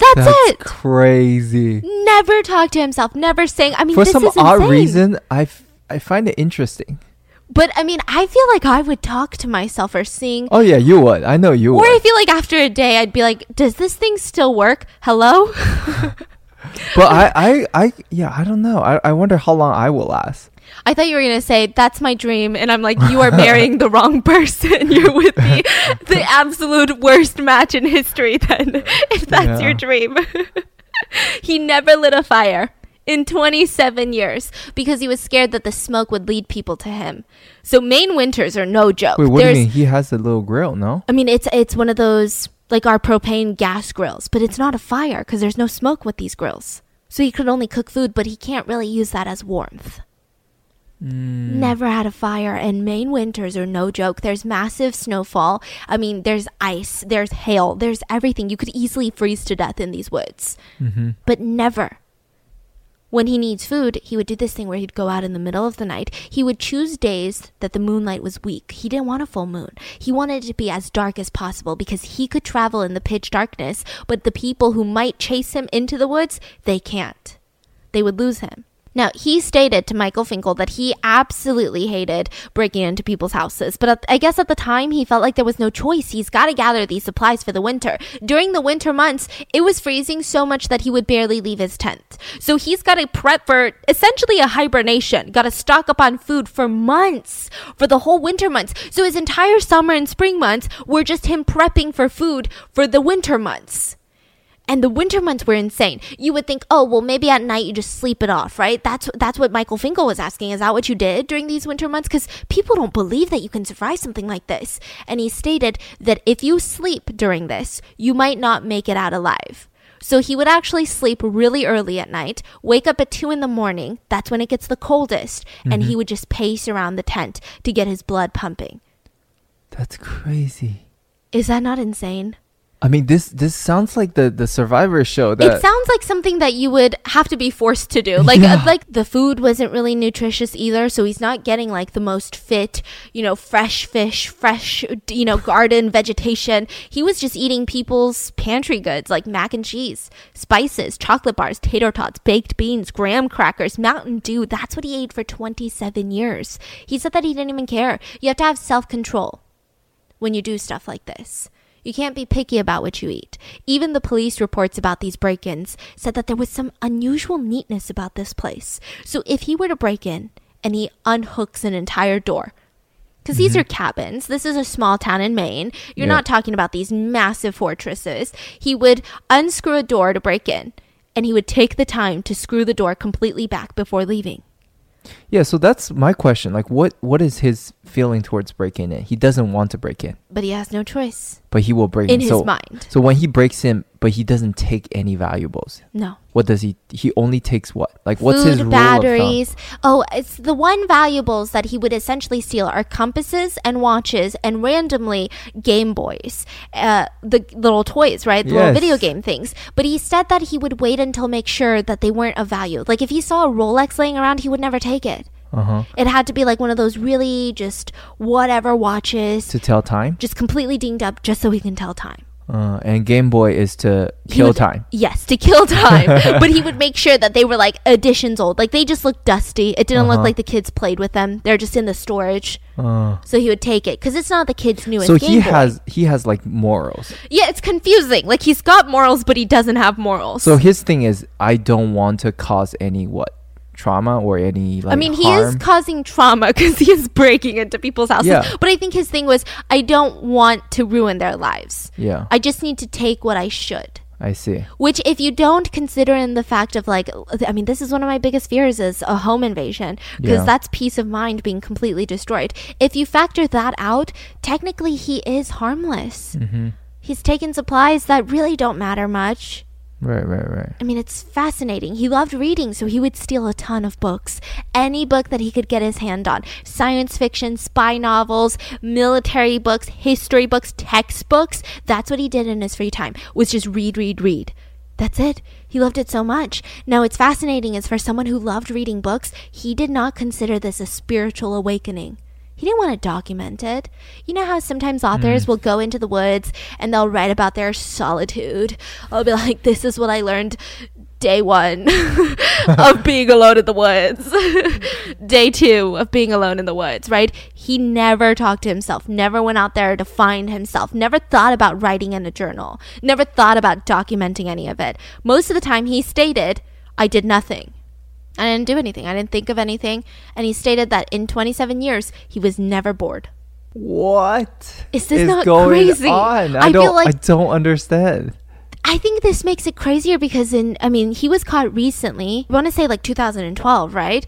That's, That's it. crazy. Never talk to himself, never sang. I mean, For some odd insane. reason, I, f- I find it interesting. But I mean, I feel like I would talk to myself or sing. Oh yeah, you would. I know you would. Or I feel like after a day, I'd be like, does this thing still work? Hello? But I, I, I, yeah, I don't know. I, I wonder how long I will last. I thought you were going to say, that's my dream. And I'm like, you are marrying the wrong person. You're with the, the absolute worst match in history, then, if that's your dream. he never lit a fire in 27 years because he was scared that the smoke would lead people to him. So Maine winters are no joke. Wait, what do you mean? He has a little grill, no? I mean, it's it's one of those like our propane gas grills, but it's not a fire because there's no smoke with these grills. So he could only cook food, but he can't really use that as warmth. Mm. Never had a fire, and Maine winters are no joke. There's massive snowfall. I mean, there's ice, there's hail, there's everything. You could easily freeze to death in these woods, Mm-hmm. but never. When he needs food, he would do this thing where he'd go out in the middle of the night. He would choose days that the moonlight was weak. He didn't want a full moon. He wanted it to be as dark as possible because he could travel in the pitch darkness, but the people who might chase him into the woods, they can't. They would lose him. Now, he stated to Michael Finkel that he absolutely hated breaking into people's houses, but I guess at the time he felt like there was no choice. He's got to gather these supplies for the winter. During the winter months, it was freezing so much that he would barely leave his tent. So he's got to prep for essentially a hibernation, got to stock up on food for months, for the whole winter months. So his entire summer and spring months were just him prepping for food for the winter months. And the winter months were insane. You would think, oh, well, maybe at night you just sleep it off, right? That's that's what Michael Finkel was asking. Is that what you did during these winter months? Because people don't believe that you can survive something like this. And he stated that if you sleep during this, you might not make it out alive. So he would actually sleep really early at night, wake up at two in the morning. That's when it gets the coldest, and he mm-hmm. would just pace around the tent to get his blood pumping. That's crazy. Is that not insane? I mean, this this sounds like the the Survivor show. That it sounds like something that you would have to be forced to do. Like Yeah. uh, like the food wasn't really nutritious either, so he's not getting like the most fit, you know, fresh fish, fresh, you know, garden vegetation. He was just eating people's pantry goods like mac and cheese, spices, chocolate bars, tater tots, baked beans, graham crackers, Mountain Dew. That's what he ate for 27 years. He said that he didn't even care. You have to have self-control when you do stuff like this. You can't be picky about what you eat. Even the police reports about these break ins said that there was some unusual neatness about this place. So if he were to break in and he unhooks an entire door, because these mm-hmm. are cabins, this is a small town in Maine. You're Yeah. not talking about these massive fortresses. He would unscrew a door to break in, and he would take the time to screw the door completely back before leaving. Yeah. So that's my question. Like, what what is his feeling towards breaking in? He doesn't want to break in, But he has no choice but he will break in in. his so, mind. so when he breaks in, but he doesn't take any valuables. No. What does he? He only takes what? Like what's Food, his rule batteries. Oh, it's the one valuables that he would essentially steal are compasses and watches and randomly Game Boys, uh, the little toys, right? The little video game things. But he said that he would wait until make sure that they weren't of value. Like if he saw a Rolex laying around, he would never take it. Uh huh. It had to be like one of those really just whatever watches, To tell time. just completely dinged up, just so he can tell time. Uh, and Game Boy is to kill would- time. Yes, to kill time. but he would make sure that they were like editions old. Like they just looked dusty. It didn't look Uh-huh. like the kids played with them. They're just in the storage. Uh, So he would take it because it's not the kid's newest so Game he Boy. has he has like morals. Yeah, it's confusing. Like he's got morals, but he doesn't have morals. So his thing is, I don't want to cause any what trauma or any like I mean, he harm. is causing trauma because he is breaking into people's houses. Yeah. But I think his thing was, I don't want to ruin their lives. yeah, I just need to take what I should. I see. Which, if you don't consider in the fact of like, I mean, this is one of my biggest fears is a home invasion because Yeah. that's peace of mind being completely destroyed. If you factor that out, technically he is harmless. Mm-hmm. He's taken supplies that really don't matter much. Right, right, right. I mean, it's fascinating. He loved reading, so he would steal a ton of books. Any book that he could get his hand on science fiction, spy novels, military books, history books, textbooks. That's what he did in his free time, was just read, read, read. That's it. He loved it so much. Now, it's fascinating is for someone who loved reading books, he did not consider this a spiritual awakening. He didn't want to document it. You know how sometimes authors mm. will go into the woods and they'll write about their solitude. I'll be like, this is what I learned day one of being alone in the woods, day two of being alone in the woods, right? He never talked to himself, never went out there to find himself, never thought about writing in a journal, never thought about documenting any of it. Most of the time, he stated, I did nothing. I didn't do anything. I didn't think of anything. And he stated that in 27 years, he was never bored. What Is this is not going crazy? on? I, I don't. like- I don't understand. I think this makes it crazier because in I mean, he was caught recently. I want to say like 2012, right?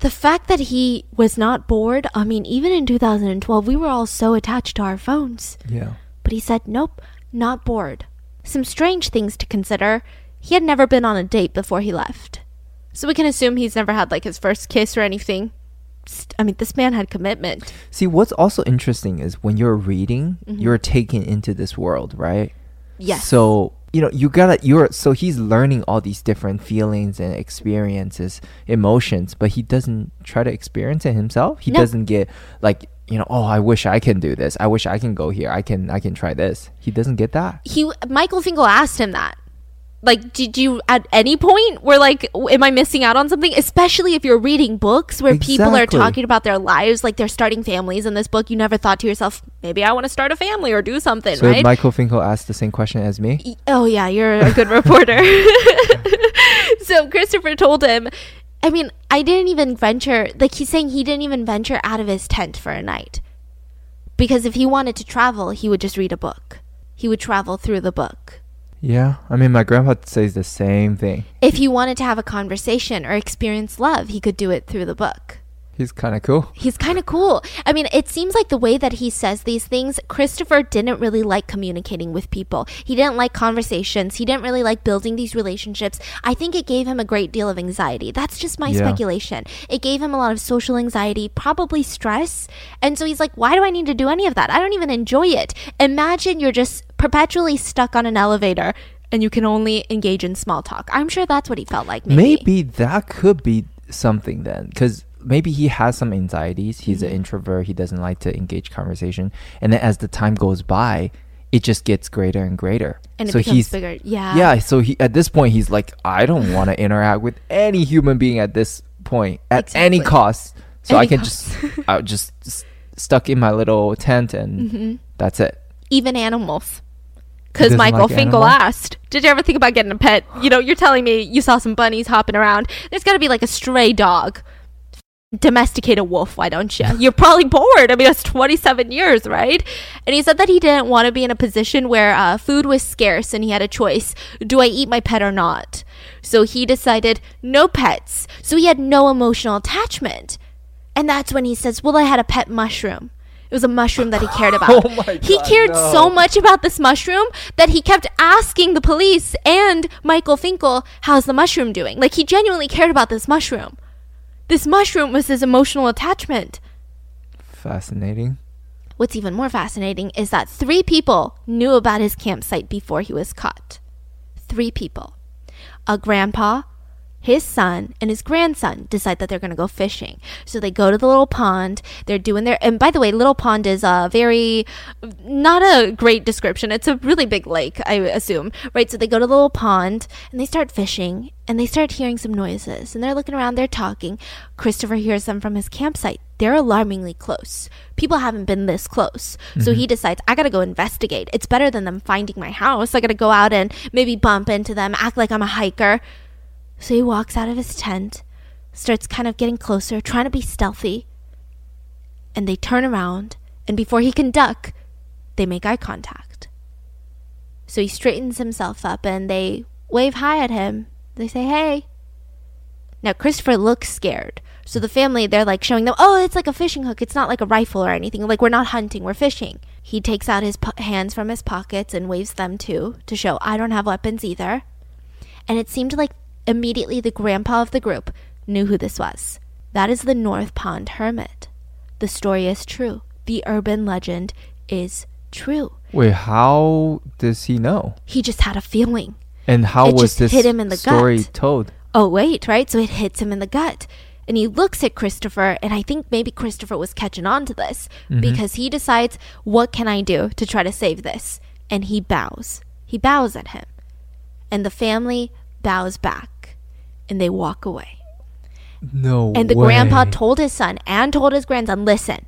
The fact that he was not bored, I mean, even in 2012, we were all so attached to our phones. Yeah. But he said, "Nope, not bored." Some strange things to consider. He had never been on a date before he left. So we can assume he's never had like his first kiss or anything. I mean, this man had commitment. See, what's also interesting is when you're reading, Mm-hmm. you're taken into this world, right? Yes. So you know you gotta you're so he's learning all these different feelings and experiences, emotions, but he doesn't try to experience it himself. He No. doesn't get like you know, oh, I wish I can do this. I wish I can go here. I can I can try this. He doesn't get that. he Michael Finkel asked him that. Like, did you at any point were like, am I missing out on something? Especially if you're reading books where people are talking about their lives, like they're starting families in this book. You never thought to yourself, maybe I want to start a family or do something, So right? Michael Finkel asked the same question as me. Oh yeah, you're a good reporter. so Christopher told him, I mean, I didn't even venture. Like he's saying, he didn't even venture out of his tent for a night because if he wanted to travel, he would just read a book. He would travel through the book. Yeah, I mean, my grandpa says the same thing. if he wanted to have a conversation or experience love, he could do it through the book. He's kind of cool. He's kind of cool. I mean, it seems like the way that he says these things, Christopher didn't really like communicating with people. He didn't like conversations. He didn't really like building these relationships. I think it gave him a great deal of anxiety. That's just my Yeah. speculation. It gave him a lot of social anxiety, probably stress. And so he's like, why do I need to do any of that? I don't even enjoy it. Imagine you're just perpetually stuck on an elevator and you can only engage in small talk. I'm sure that's what he felt like. Maybe. Maybe that could be something then, because maybe he has some anxieties. He's Mm-hmm. an introvert. He doesn't like to engage conversation, and then as the time goes by, it just gets greater and greater. and it so becomes he's bigger. Yeah. yeah. So he at this point he's like, I don't want to interact with any human being at this point at any cost. So I can cost. just I just stuck in my little tent and Mm-hmm. that's it. even animals. Because Michael like Finkel asked, "Did you ever think about getting a pet?" You know, you're telling me you saw some bunnies hopping around. There's got to be like a stray dog. Domesticate a wolf, why don't you? You're probably bored. I mean, it's 27 years, right? And he said that he didn't want to be in a position where uh, food was scarce and he had a choice: do I eat my pet or not? So he decided no pets. So he had no emotional attachment. And that's when he says, Well, I had a pet mushroom. It was a mushroom that he cared about. Oh my he cared no. so much about this mushroom that he kept asking the police and Michael Finkel, how's the mushroom doing? Like he genuinely cared about this mushroom. This mushroom was his emotional attachment. Fascinating. What's even more fascinating is that three people knew about his campsite before he was caught. Three people. A grandpa, his son, and his grandson decide that they're going to go fishing. So they go to the little pond. They're doing their. And by the way, Little Pond is a very. Not a great description. It's a really big lake, I assume. Right? So they go to the little pond and they start fishing and they start hearing some noises. And they're looking around, they're talking. Christopher hears them from his campsite. They're alarmingly close. People haven't been this close. So he mm-hmm. decides, I gotta go investigate. It's better than them finding my house. I gotta go out and maybe bump into them, act like I'm a hiker. So he walks out of his tent, starts kind of getting closer, trying to be stealthy. And they turn around, and before he can duck, they make eye contact. So he straightens himself up and they wave hi at him. They say, hey. Now, Christopher looks scared. So the family, they're like showing them, oh, it's like a fishing hook. It's not like a rifle or anything. Like, we're not hunting, we're fishing. He takes out his po- hands from his pockets and waves them too to show I don't have weapons either. And it seemed like immediately the grandpa of the group knew who this was. That is the North Pond Hermit. The story is true. The urban legend is true. Wait, how does he know? He just had a feeling. And how It was this hit him in the story gut. told? Oh, wait, right? So it hits him in the gut. And he looks at Christopher, and I think maybe Christopher was catching on to this mm-hmm. because he decides, what can I do to try to save this? And he bows. He bows at him. And the family bows back and they walk away. No. And the way. grandpa told his son and told his grandson, listen,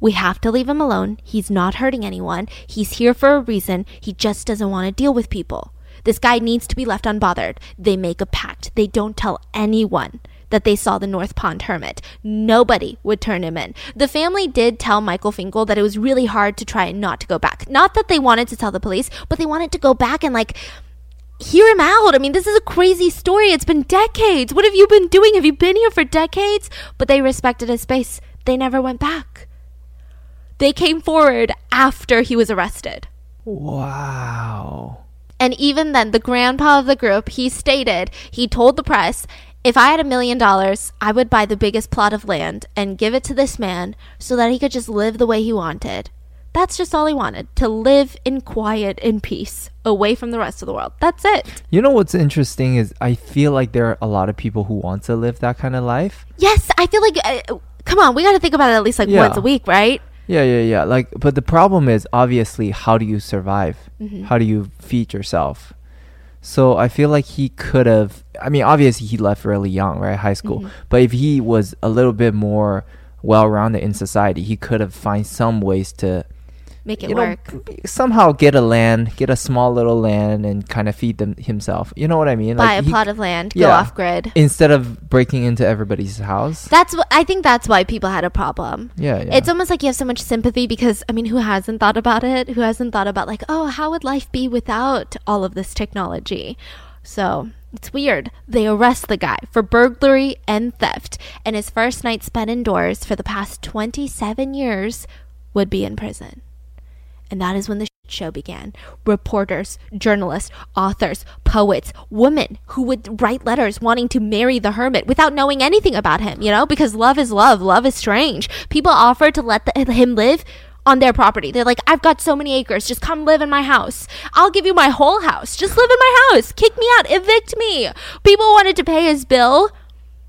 we have to leave him alone. He's not hurting anyone. He's here for a reason. He just doesn't want to deal with people. This guy needs to be left unbothered. They make a pact. They don't tell anyone that they saw the North Pond Hermit. Nobody would turn him in. The family did tell Michael Finkel that it was really hard to try and not to go back. Not that they wanted to tell the police, but they wanted to go back and like hear him out. I mean, this is a crazy story. It's been decades. What have you been doing? Have you been here for decades? But they respected his space. They never went back. They came forward after he was arrested. Wow. And even then, the grandpa of the group, he stated, he told the press, if I had a million dollars, I would buy the biggest plot of land and give it to this man so that he could just live the way he wanted. That's just all he wanted to live in quiet and peace, away from the rest of the world. That's it. You know what's interesting is I feel like there are a lot of people who want to live that kind of life. Yes, I feel like, uh, come on, we got to think about it at least like Yeah. once a week, right? Yeah, yeah, yeah. Like, but the problem is obviously how do you survive? Mm-hmm. How do you feed yourself? So I feel like he could have. I mean, obviously he left really young, right, high school. Mm-hmm. But if he was a little bit more well-rounded in society, he could have find some ways to Make it you know, work. somehow get a land, get a small little land, and kind of feed them himself. You know what I mean? Buy a he- plot of land, go off grid. instead of breaking into everybody's house. That's what I think. That's why people had a problem. Yeah, yeah. It's almost like you have so much sympathy because I mean, who hasn't thought about it? Who hasn't thought about like, oh, how would life be without all of this technology? So it's weird. They arrest the guy for burglary and theft, and his first night spent indoors for the past 27 years would be in prison. And that is when the show began. Reporters, journalists, authors, poets, women who would write letters wanting to marry the hermit without knowing anything about him, you know, because love is love, love is strange. People offered to let the, him live on their property. They're like, I've got so many acres, just come live in my house. I'll give you my whole house. Just live in my house. Kick me out, evict me. People wanted to pay his bill.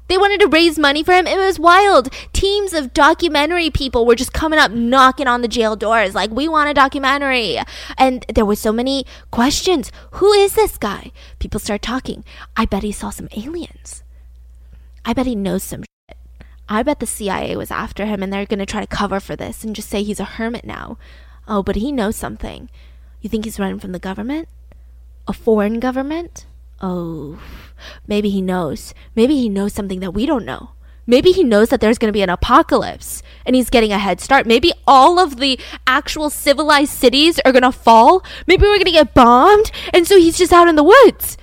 They wanted to raise money for him. It was wild. Teams of documentary people were just coming up knocking on the jail doors like, "We want a documentary." And there were so many questions. Who is this guy? People start talking. I bet he saw some aliens. I bet he knows some shit. I bet the CIA was after him and they're going to try to cover for this and just say he's a hermit now. Oh, but he knows something. You think he's running from the government? A foreign government? Oh, maybe he knows. Maybe he knows something that we don't know. Maybe he knows that there's going to be an apocalypse and he's getting a head start. Maybe all of the actual civilized cities are going to fall. Maybe we're going to get bombed and so he's just out in the woods.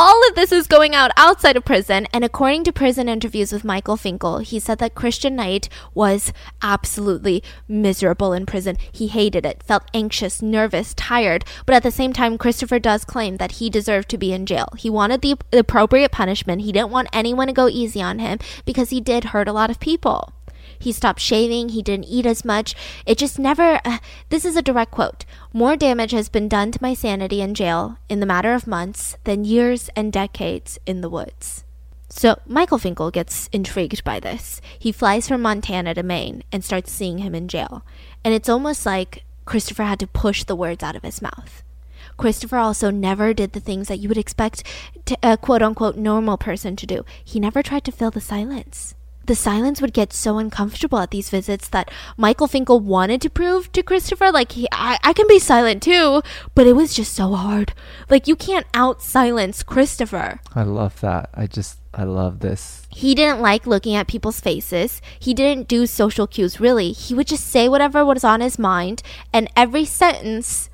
All of this is going out outside of prison. And according to prison interviews with Michael Finkel, he said that Christian Knight was absolutely miserable in prison. He hated it, felt anxious, nervous, tired. But at the same time, Christopher does claim that he deserved to be in jail. He wanted the appropriate punishment. He didn't want anyone to go easy on him because he did hurt a lot of people. He stopped shaving. He didn't eat as much. It just never. Uh, this is a direct quote. More damage has been done to my sanity in jail in the matter of months than years and decades in the woods. So Michael Finkel gets intrigued by this. He flies from Montana to Maine and starts seeing him in jail. And it's almost like Christopher had to push the words out of his mouth. Christopher also never did the things that you would expect a quote unquote normal person to do. He never tried to fill the silence the silence would get so uncomfortable at these visits that Michael Finkel wanted to prove to Christopher, like, he, I, I can be silent too, but it was just so hard. Like, you can't out silence Christopher. I love that. I just, I love this. He didn't like looking at people's faces. He didn't do social cues, really. He would just say whatever was on his mind, and every sentence,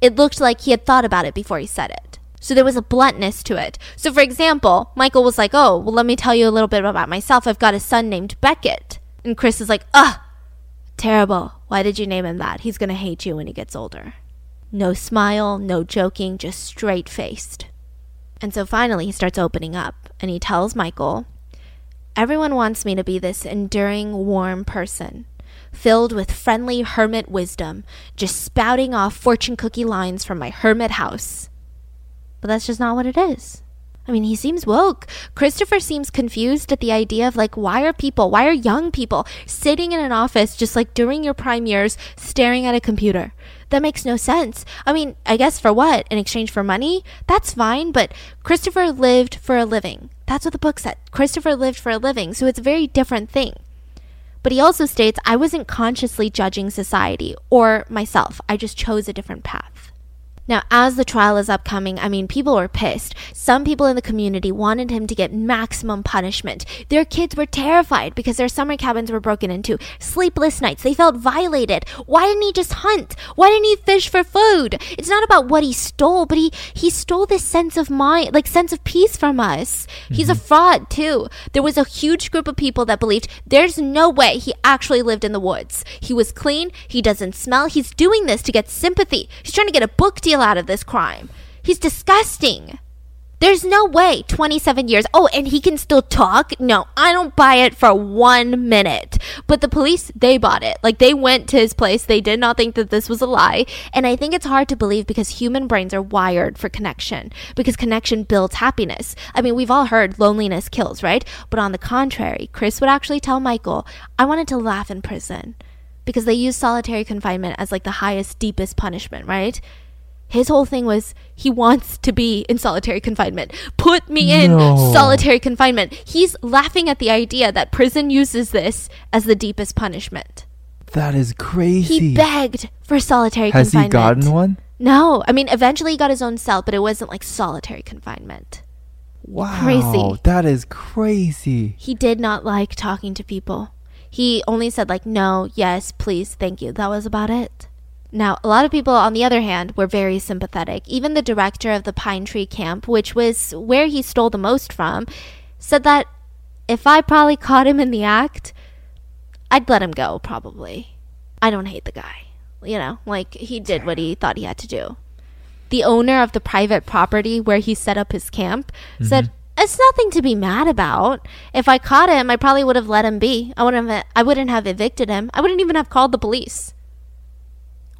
it looked like he had thought about it before he said it. So there was a bluntness to it. So, for example, Michael was like, Oh, well, let me tell you a little bit about myself. I've got a son named Beckett. And Chris is like, Ugh, terrible. Why did you name him that? He's going to hate you when he gets older. No smile, no joking, just straight faced. And so finally, he starts opening up and he tells Michael, Everyone wants me to be this enduring, warm person, filled with friendly hermit wisdom, just spouting off fortune cookie lines from my hermit house. But that's just not what it is. I mean, he seems woke. Christopher seems confused at the idea of like, why are people, why are young people sitting in an office just like during your prime years staring at a computer? That makes no sense. I mean, I guess for what? In exchange for money? That's fine, but Christopher lived for a living. That's what the book said. Christopher lived for a living, so it's a very different thing. But he also states, I wasn't consciously judging society or myself. I just chose a different path. Now, as the trial is upcoming, I mean, people were pissed. Some people in the community wanted him to get maximum punishment. Their kids were terrified because their summer cabins were broken into. Sleepless nights. They felt violated. Why didn't he just hunt? Why didn't he fish for food? It's not about what he stole, but he, he stole this sense of mind, like sense of peace from us. Mm-hmm. He's a mm-hmm. fraud, too. There was a huge group of people that believed there's no way he actually lived in the woods. He was clean. He doesn't smell. He's doing this to get sympathy. He's trying to get a book deal out of this crime. He's disgusting. There's no way 27 years. Oh, and he can still talk? No, I don't buy it for one minute. But the police, they bought it. Like they went to his place. They did not think that this was a lie. And I think it's hard to believe because human brains are wired for connection, because connection builds happiness. I mean, we've all heard loneliness kills, right? But on the contrary, Chris would actually tell Michael, I wanted to laugh in prison because they use solitary confinement as like the highest, deepest punishment, right? His whole thing was he wants to be in solitary confinement. Put me in no. solitary confinement. He's laughing at the idea that prison uses this as the deepest punishment. That is crazy. He begged for solitary Has confinement. Has he gotten one? No. I mean, eventually he got his own cell, but it wasn't like solitary confinement. Wow. Crazy. That is crazy. He did not like talking to people. He only said, like, no, yes, please, thank you. That was about it. Now, a lot of people, on the other hand, were very sympathetic. Even the director of the Pine Tree Camp, which was where he stole the most from, said that if I probably caught him in the act, I'd let him go, probably. I don't hate the guy. You know, like he did what he thought he had to do. The owner of the private property where he set up his camp mm-hmm. said, it's nothing to be mad about. If I caught him, I probably would have let him be. I wouldn't have, I wouldn't have evicted him. I wouldn't even have called the police.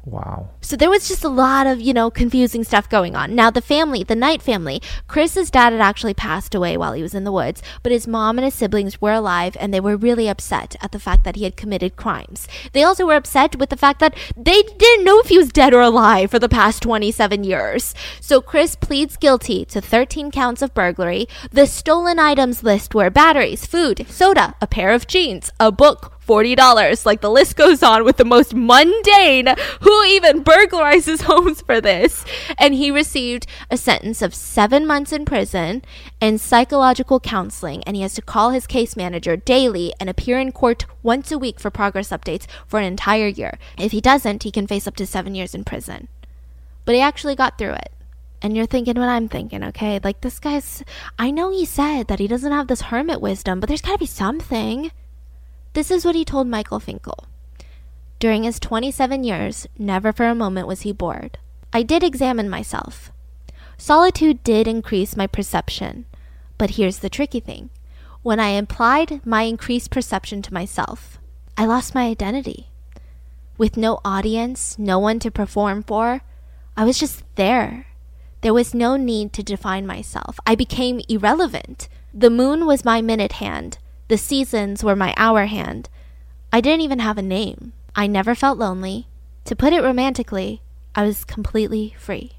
Wow. So there was just a lot of, you know, confusing stuff going on. Now, the family, the Knight family, Chris's dad had actually passed away while he was in the woods, but his mom and his siblings were alive and they were really upset at the fact that he had committed crimes. They also were upset with the fact that they didn't know if he was dead or alive for the past 27 years. So Chris pleads guilty to 13 counts of burglary. The stolen items list were batteries, food, soda, a pair of jeans, a book, $40. Like the list goes on with the most mundane. Who even burglarizes homes for this? And he received a sentence of seven months in prison and psychological counseling. And he has to call his case manager daily and appear in court once a week for progress updates for an entire year. If he doesn't, he can face up to seven years in prison. But he actually got through it. And you're thinking what I'm thinking, okay? Like, this guy's. I know he said that he doesn't have this hermit wisdom, but there's gotta be something. This is what he told Michael Finkel. During his 27 years, never for a moment was he bored. I did examine myself. Solitude did increase my perception. But here's the tricky thing when I applied my increased perception to myself, I lost my identity. With no audience, no one to perform for, I was just there. There was no need to define myself. I became irrelevant. The moon was my minute hand. The seasons were my hour hand. I didn't even have a name. I never felt lonely. To put it romantically, I was completely free.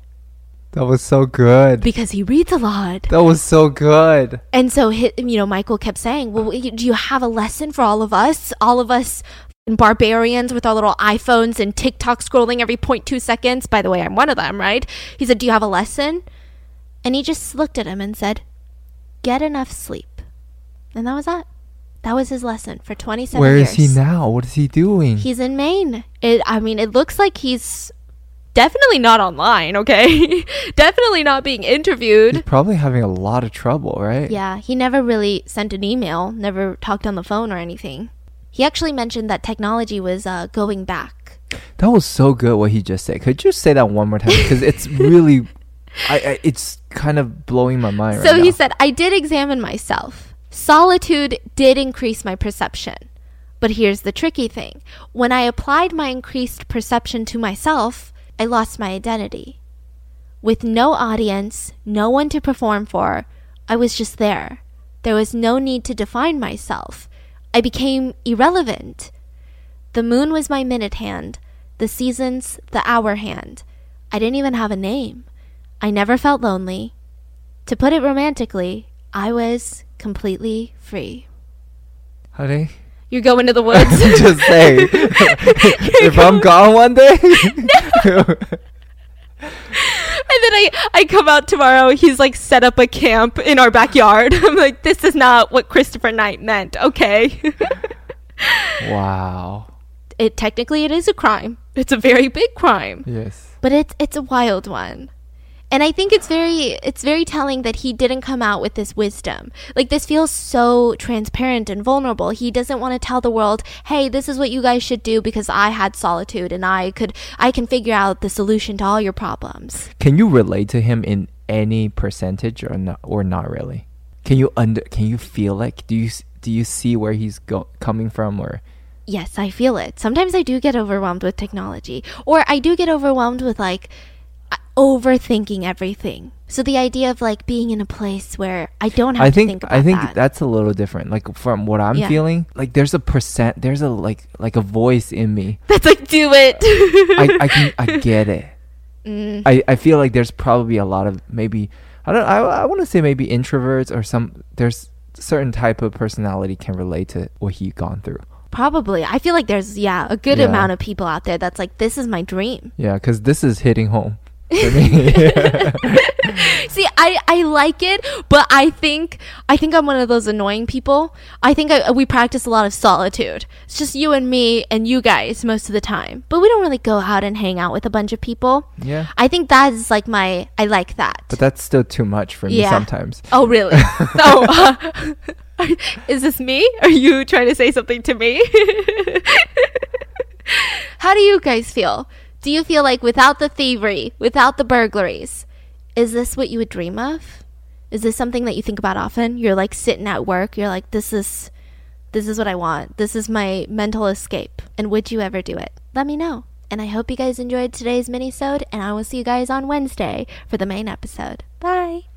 That was so good. Because he reads a lot. That was so good. And so, you know, Michael kept saying, Well, do you have a lesson for all of us? All of us barbarians with our little iPhones and TikTok scrolling every 0.2 seconds. By the way, I'm one of them, right? He said, Do you have a lesson? And he just looked at him and said, Get enough sleep. And that was that. That was his lesson for 27 Where years. is he now? What is he doing? He's in Maine. It, I mean, it looks like he's definitely not online, okay? definitely not being interviewed. He's probably having a lot of trouble, right? Yeah, he never really sent an email, never talked on the phone or anything. He actually mentioned that technology was uh, going back. That was so good what he just said. Could you say that one more time? Because it's really, I, I, it's kind of blowing my mind So right he now. said, I did examine myself. Solitude did increase my perception. But here's the tricky thing when I applied my increased perception to myself, I lost my identity. With no audience, no one to perform for, I was just there. There was no need to define myself. I became irrelevant. The moon was my minute hand, the seasons the hour hand. I didn't even have a name. I never felt lonely. To put it romantically, I was completely free. Honey, You're going to the woods. just say if I'm gone one day. And then I, I come out tomorrow. He's like set up a camp in our backyard. I'm like, this is not what Christopher Knight meant. Okay. wow. it technically it is a crime. It's a very big crime, Yes. but it's it's a wild one. And I think it's very it's very telling that he didn't come out with this wisdom. Like this feels so transparent and vulnerable. He doesn't want to tell the world, "Hey, this is what you guys should do because I had solitude and I could I can figure out the solution to all your problems." Can you relate to him in any percentage or not, or not really? Can you under can you feel like do you do you see where he's go, coming from or Yes, I feel it. Sometimes I do get overwhelmed with technology, or I do get overwhelmed with like overthinking everything. So the idea of like being in a place where I don't have I to think, think about I think that. that's a little different. Like from what I'm Yeah. feeling, like there's a percent, there's a like like a voice in me. That's like do it. I I can I get it. Mm. I I feel like there's probably a lot of maybe I don't I I want to say maybe introverts or some there's certain type of personality can relate to what he gone through. Probably. I feel like there's yeah a good Yeah. amount of people out there that's like this is my dream. Yeah, because this is hitting home for me. See, I I like it, but I think I think I'm one of those annoying people. I think I, we practice a lot of solitude. It's just you and me and you guys most of the time, but we don't really go out and hang out with a bunch of people. yeah, I think that is like my I like that. but that's still too much for me Yeah. sometimes. oh really? oh, uh, is this me? Are you trying to say something to me? How do you guys feel? Do you feel like without the thievery, without the burglaries, is this what you would dream of? Is this something that you think about often? You're like sitting at work, you're like this is this is what I want. This is my mental escape. And would you ever do it? Let me know. And I hope you guys enjoyed today's mini-sode and I will see you guys on Wednesday for the main episode. Bye.